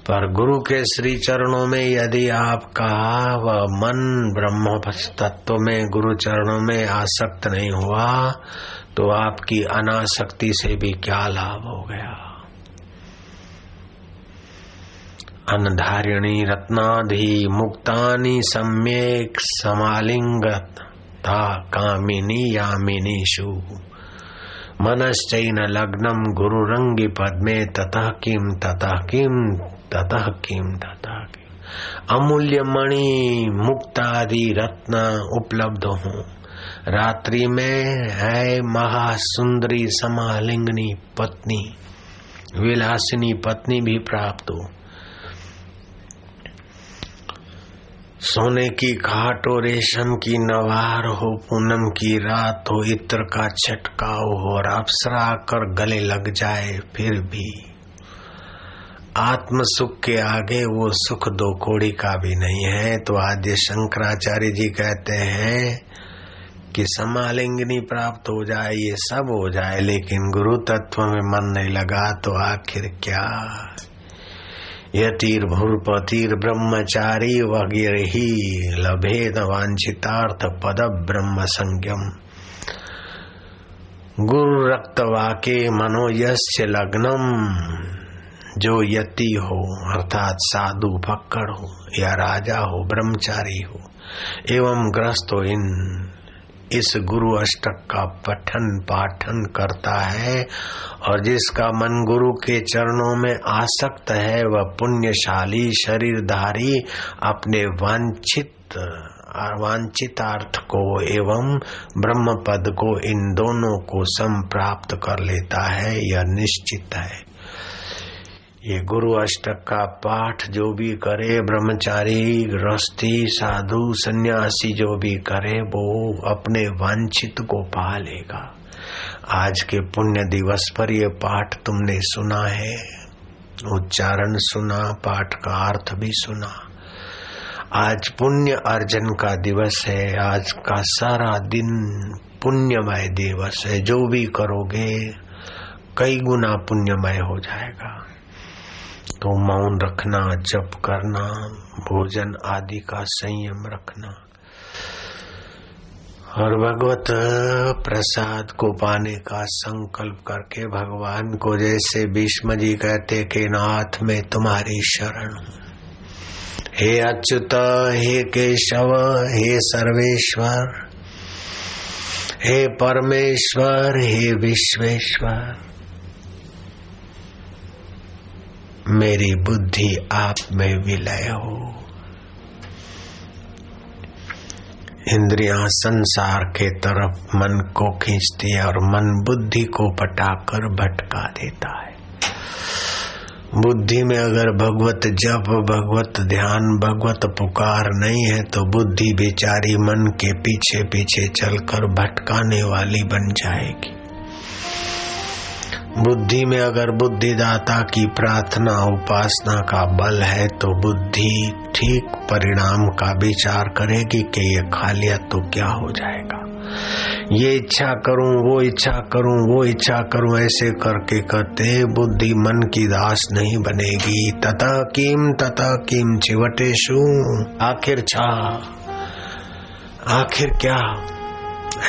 पर गुरु के श्री चरणों में यदि आपका व मन ब्रह्म तत्व में, गुरु चरणों में आसक्त नहीं हुआ तो आपकी अनासक्ति से भी क्या लाभ हो गया? अनधारिणी रत्नाधि मुक्तानि सम्यक समालिंगत था कामिनी यामिनीषु। मनश्चैन लग्नम गुरुरंगी पद्मे ततः किम ततः किम ततः किम ततः किम अमूल्य मणि मुक्तादि रत्न उपलब्ध हो। रात्रि में है महासुंदरी समालिंगनी पत्नी। विलासिनी पत्नी भी प्राप्त हो। सोने की खाट हो रेशम की नवार हो, पूनम की रात हो, इत्र का छटकाव हो, और अप्सरा कर गले लग जाए फिर भी। आत्म सुख के आगे वो सुख दो कोड़ी का भी नहीं है। तो आद्य शंकराचार्य जी कहते हैं कि समालिंगनी प्राप्त हो जाए, ये सब हो जाए, लेकिन गुरु तत्व में मन नहीं लगा तो आखिर क्या? यतीर भूरपतिर ब्रह्मचारी वगैरह लभेद वांछितार्थ पद ब्रह्म संज्ञम गुरु रक्त वाके मनोयस्य लग्नम, जो यति हो, अर्थात साधु भक्कड़ हो, या राजा हो, ब्रह्मचारी हो, एवं ग्रस्त हो इन इस गुरु अष्टक का पठन पाठन करता है और जिसका मन गुरु के चरणों में आसक्त है, वह पुण्यशाली, शरीरधारी, अपने वांछित वांछित अर्थ को एवं ब्रह्म पद को इन दोनों को सम प्राप्त कर लेता है, यह निश्चित है। ये गुरु अष्टक का पाठ जो भी करे, ब्रह्मचारी, गृहस्थी, साधु, सन्यासी जो भी करे, वो अपने वांछित को पा लेगा। आज के पुण्य दिवस पर ये पाठ तुमने सुना है। उच्चारण सुना, पाठ का अर्थ भी सुना। आज पुण्य अर्जन का दिवस है, आज का सारा दिन पुण्यमय दिवस है। जो भी करोगे, कई गुना पुण्यमय हो जाएगा। तो मौन रखना, जप करना, भोजन आदि का संयम रखना। और भगवत प्रसाद को पाने का संकल्प करके भगवान को जैसे भीष्म जी कहते कि नाथ में तुम्हारी शरण। हे अच्युत, हे केशव, हे सर्वेश्वर, हे परमेश्वर, हे विश्वेश्वर। मेरी बुद्धि आप में विलय हो। इंद्रियाँ संसार के तरफ़ मन को खींचती है और मन बुद्धि को पटाकर भटका देता है। बुद्धि में अगर भगवत जप, भगवत ध्यान, भगवत पुकार नहीं है तो बुद्धि बेचारी मन के पीछे पीछे चलकर भटकाने वाली बन जाएगी। बुद्धि में अगर बुद्धिदाता की प्रार्थना उपासना का बल है तो बुद्धि ठीक परिणाम का विचार करेगी कि ये खा लिया तो क्या हो जाएगा। ये इच्छा करूँ, वो इच्छा करूँ, वो इच्छा करूँ, ऐसे करके करते बुद्धि मन की दास नहीं बनेगी। तथा किम तथा किम चिवटेशु। आखिर छा? आखिर क्या?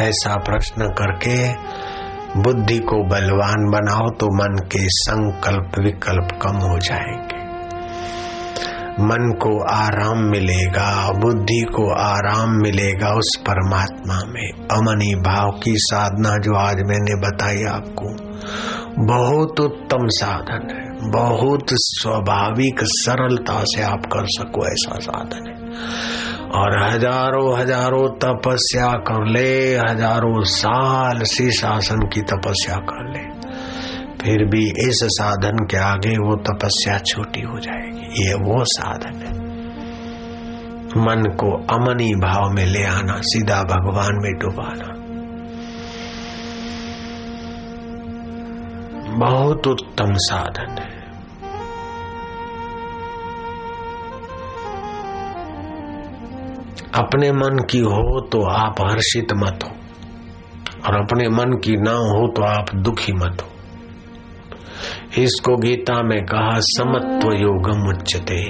ऐसा प्रश्न करके बुद्धि को बलवान बनाओ तो मन के संकल्प विकल्प कम हो जाएँगे। मन को आराम मिलेगा, बुद्धि को आराम मिलेगा उस परमात्मा में। अमनी भाव की साधना जो आज मैंने बताई आपको, बहुत उत्तम साधन है। बहुत स्वाभाविक सरलता से आप कर सको ऐसा साधन है। और हज़ारों हज़ारों तपस्या कर ले, हज़ारों साल शीर्षासन की तपस्या कर ले। फिर भी इस साधन के आगे वो तपस्या छोटी हो जाएगी। ये वो साधन है। मन को अमनी भाव में ले आना, सीधा भगवान में डुबाना। बहुत उत्तम साधन है। अपने मन की हो तो आप हर्षित मत हो। और अपने मन की ना हो तो आप दुखी मत हो। इसको गीता में कहा, समत्व योगम उच्चते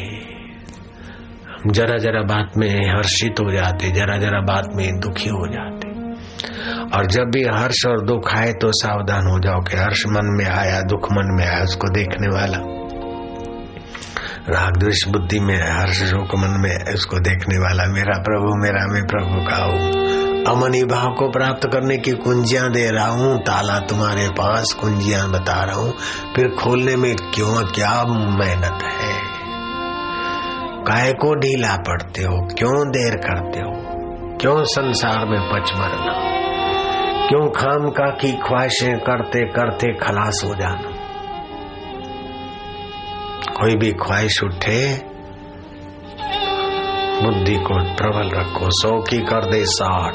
जरा जरा बात में हर्षित हो जाते, जरा जरा बात में दुखी हो जाते। और जब भी हर्ष और दुख आए तो सावधान हो जाओ कि हर्ष मन में आया, दुख मन में आया, उसको देखने वाला। राग द्वेष बुद्धि में हर्ष शोक मन में उसको देखने वाला मेरा प्रभु, मेरा मैं प्रभु का हूँ। अमनी भाव को प्राप्त करने की कुंजियाँ दे रहा हूँ, ताला तुम्हारे पास कुंजियाँ बता रहा हूँ। फिर खोलने में क्यों, क्या मेहनत है? काय को ढीला पड़ते हो? क्यों देर करते हो? क्यों संसार में पच मरना क्यों खाम का की ख्वाहिशें करते करते खलास हो जाना? कोई भी ख्वाहिश उठे, बुद्धि को प्रबल रखो, सौ की कर दे साठ।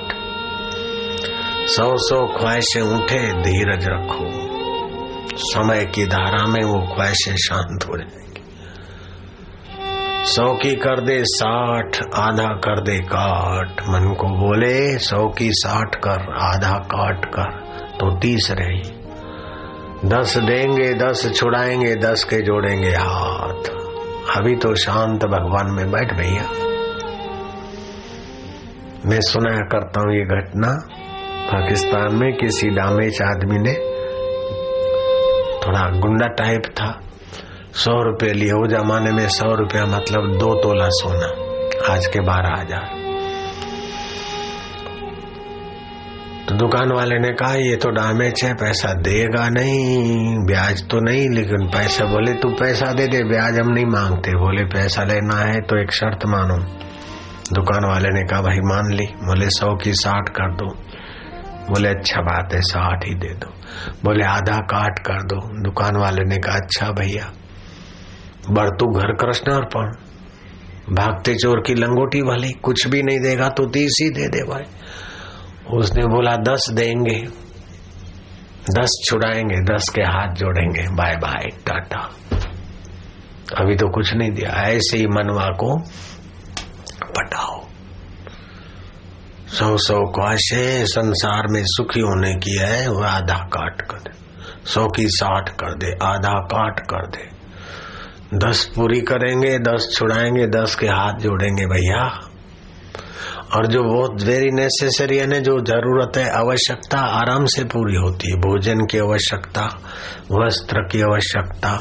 सौ सौ ख्वाहिशें उठे, धीरज रखो। समय की धारा में वो ख्वाहिशें शांत हो जाएँगी। सौ की कर दे साठ, आधा कर दे काट। मन को बोले, सौ की साठ कर, आधा काट कर तो तीस रही। दस देंगे, दस छुड़ाएँगे, दस के जोड़ेंगे हाथ। अभी तो शांत भगवान में बैठ भैया मैं सुनाया करता हूँ ये घटना। पाकिस्तान में किसी डामेच आदमी ने थोड़ा गुंडा टाइप था। सौ रुपये लिए वो जमाने में सौ रुपया मतलब दो तोला सोना। आज के बारह हज़ार। तो दुकान वाले ने कहा, ये तो डैमेज है, पैसा देगा नहीं। ब्याज तो नहीं, लेकिन पैसा बोले, तू पैसा दे दे, ब्याज हम नहीं मांगते। बोले, पैसा लेना है तो एक शर्त मानो। दुकान वाले ने कहा, भाई मान ली। बोले, सौ की साठ कर दो। बोले अच्छा बात है, साठ ही दे दो। बोले, आधा काट कर दो। दुकान वाले ने कहा अच्छा भैया, बढ़ तू घर कृष्ण अर्पण। भागते चोर की लंगोटी वाली कुछ भी नहीं देगा तो तीस ही दे दे भाई। उसने बोला, दस देंगे। दस छुड़ाएँगे, दस के हाथ जोड़ेंगे। Bye bye, tata. अभी तो कुछ नहीं दिया। ऐसे ही मनवा को पटाओ। सौ सौ ख्वाहिशें संसार में सुखी होने की है वो आधा काट कर दे। सौ की साठ कर दे, आधा काट कर दे। दस पूरी करेंगे, दस छुड़ाएँगे, दस के हाथ जोड़ेंगे, भैया। और जो बहुत वेरी नेसेसरी है जो ज़रूरत है, आवश्यकता आराम से पूरी होती है। भोजन की आवश्यकता, वस्त्र की आवश्यकता,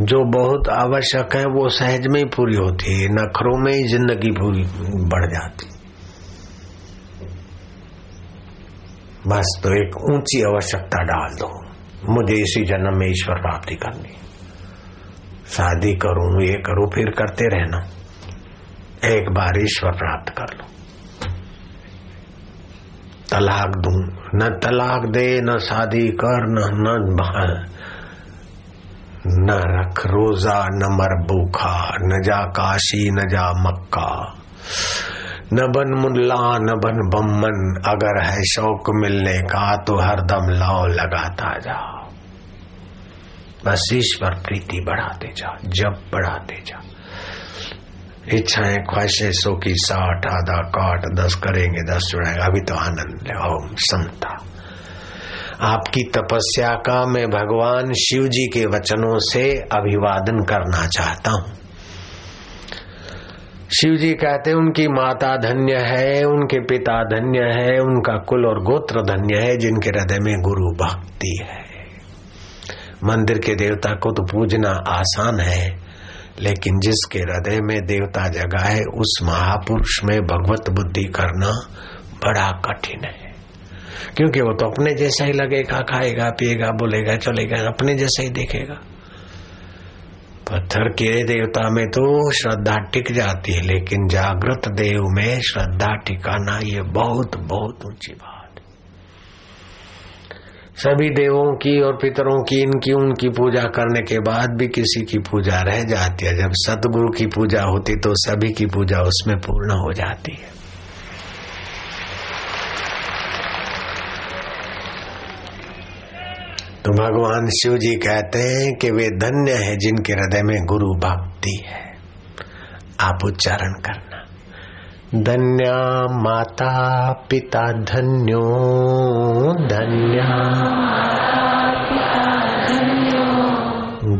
जो बहुत आवश्यक है, वो सहज में ही पूरी होती है। नखरों में ही ज़िंदगी पूरी बढ़ जाती बस तो एक ऊँची आवश्यकता डाल दो। मुझे इसी जन्म में ईश्वर प्राप्ति करनी शादी करूँ, ये करूँ, फिर करते रहना। एक बार ईश्वर प्राप्त कर लो। तलाक दू, न तलाक दे, न शादी कर, न न न रख रोजा, न मर भूखा, न जा काशी, न जा मक्का। न बन मुल्ला, न बन बम्मन, अगर है शौक मिलने का तो हरदम लाओ, लगाता जाओ। बस ईश्वर प्रीति बढ़ाते जा जब बढ़ाते जा इच्छाएँ, ख्वाहिशें सो की साठ, आधा काट, दस करेंगे, दस जुड़ाएँगे अभी तो आनंद ओम समता। आपकी तपस्या का मैं भगवान शिव जी के वचनों से अभिवादन करना चाहता हूँ। शिव जी कहते हैं, उनकी माता धन्य है, उनके पिता धन्य है, उनका कुल और गोत्र धन्य है, जिनके हृदय में गुरु भक्ति है। मंदिर के देवता को तो पूजना आसान है। लेकिन जिसके हृदय में देवता जगा है उस महापुरुष में भगवत बुद्धि करना बड़ा कठिन है। क्योंकि वो तो अपने जैसा ही लगेगा, खाएगा, पिएगा, बोलेगा, चलेगा, अपने जैसा ही देखेगा। पत्थर के देवता में तो श्रद्धा टिक जाती है, लेकिन जागृत देव में श्रद्धा टिकाना ये बहुत बहुत ऊँची बात सभी देवों की और पितरों की, इनकी, उनकी पूजा करने के बाद भी किसी की पूजा रह जाती है। जब सतगुरु की पूजा होती तो सभी की पूजा उसमें पूर्ण हो जाती है। तो भगवान शिव जी कहते हैं कि वे धन्य है जिनके हृदय में गुरु भक्ति है। आप उच्चारण करना। धन्या माता पिता धन्यो धन्या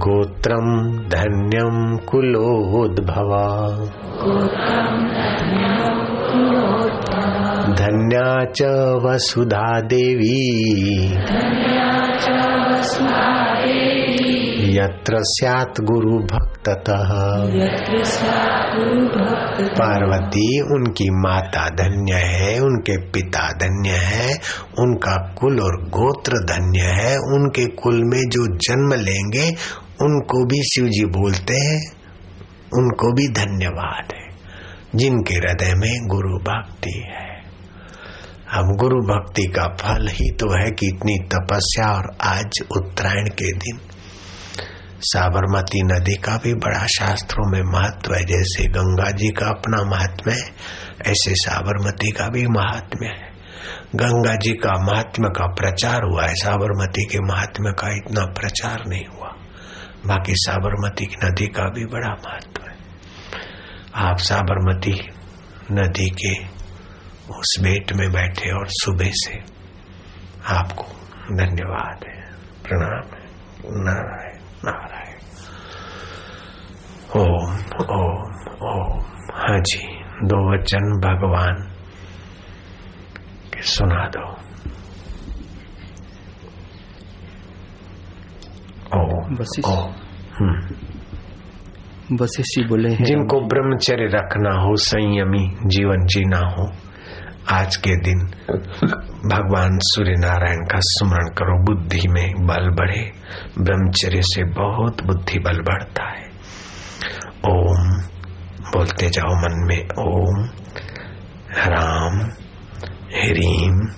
गोत्रम धन्यम कुलोद्भवा। धन्या च वसुधा देवी। यत्र स्यात् गुरु भक्ततः पार्वती, उनकी माता धन्य है, उनके पिता धन्य है, उनका कुल और गोत्र धन्य है, उनके कुल में जो जन्म लेंगे, उनको भी शिव जी बोलते हैं, उनको भी धन्यवाद है, जिनके हृदय में गुरु भक्ति है। अब गुरु भक्ति का फल ही तो है कि इतनी तपस्या और आज उत्तरायण के दिन। साबरमती नदी का भी बड़ा शास्त्रों में महत्व है। जैसे गंगा जी का अपना महात्म्य है, ऐसे साबरमती का भी महात्म्य है। गंगा जी का महात्म्य का प्रचार हुआ है। साबरमती के महात्म्य का इतना प्रचार नहीं हुआ। बाकी साबरमती की नदी का भी बड़ा महत्व है। आप साबरमती नदी के उस बेट में बैठे और सुबह से आपको धन्यवाद है। प्रणाम है। नारायण नारायण। ओम ओम ओम। हाँ जी दो वचन भगवान के सुना दो। ओम वशिष्ठ। ओम। हम्म। वशिष्ठ जी बोले हैं जिनको ब्रह्मचर्य रखना हो संयमी जीवन जीना हो आज के दिन भगवान सूर्य नारायण का स्मरण करो, बुद्धि में बल बढ़े, ब्रह्मचर्य से बहुत बुद्धि बल बढ़ता है। ओम, बोलते जाओ मन में, ओम, राम ह्रीम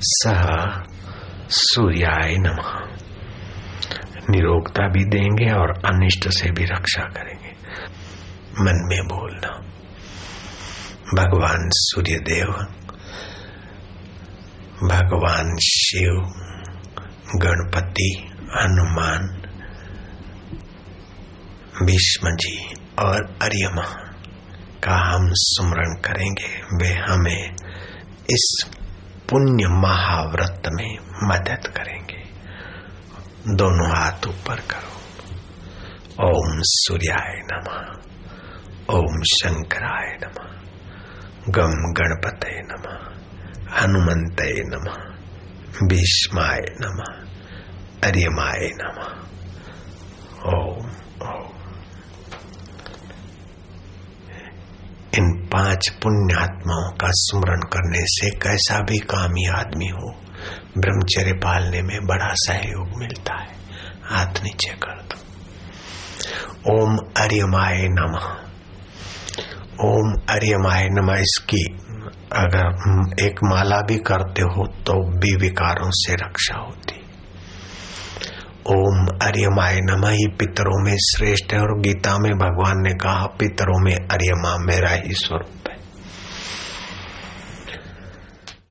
सह, सूर्याय नमः। निरोगता भी देंगे और अनिष्ट से भी रक्षा करेंगे। मन में बोलना। भगवान सूर्य देव भगवान शिव, गणपति, हनुमान भीष्म जी और अर्यमा का हम स्मरण करेंगे। वे हमें इस पुण्य महाव्रत में मदद करेंगे। दोनों हाथ ऊपर करो। ओम सूर्याय नमः, ओम शंकराय नमः। गम गणपत नम हनुमते नम, भीष्माय नमः, अर्यमाय नमः। ओम। इन पाँच पुण्यात्माओं का स्मरण करने से कैसा भी कामी आदमी हो, ब्रह्मचर्य पालने में बड़ा सहयोग मिलता है। हाथ नीचे कर दो। ओम अर्यमाय नमः। ओम अर्यमाय नमः इसकी। अगर एक माला भी करते हो तो भी विकारों से रक्षा होती। ओम अर्यमाय नम ही पितरों में श्रेष्ठ है और गीता में भगवान ने कहा, पितरों में अर्यमा मेरा ही स्वरूप।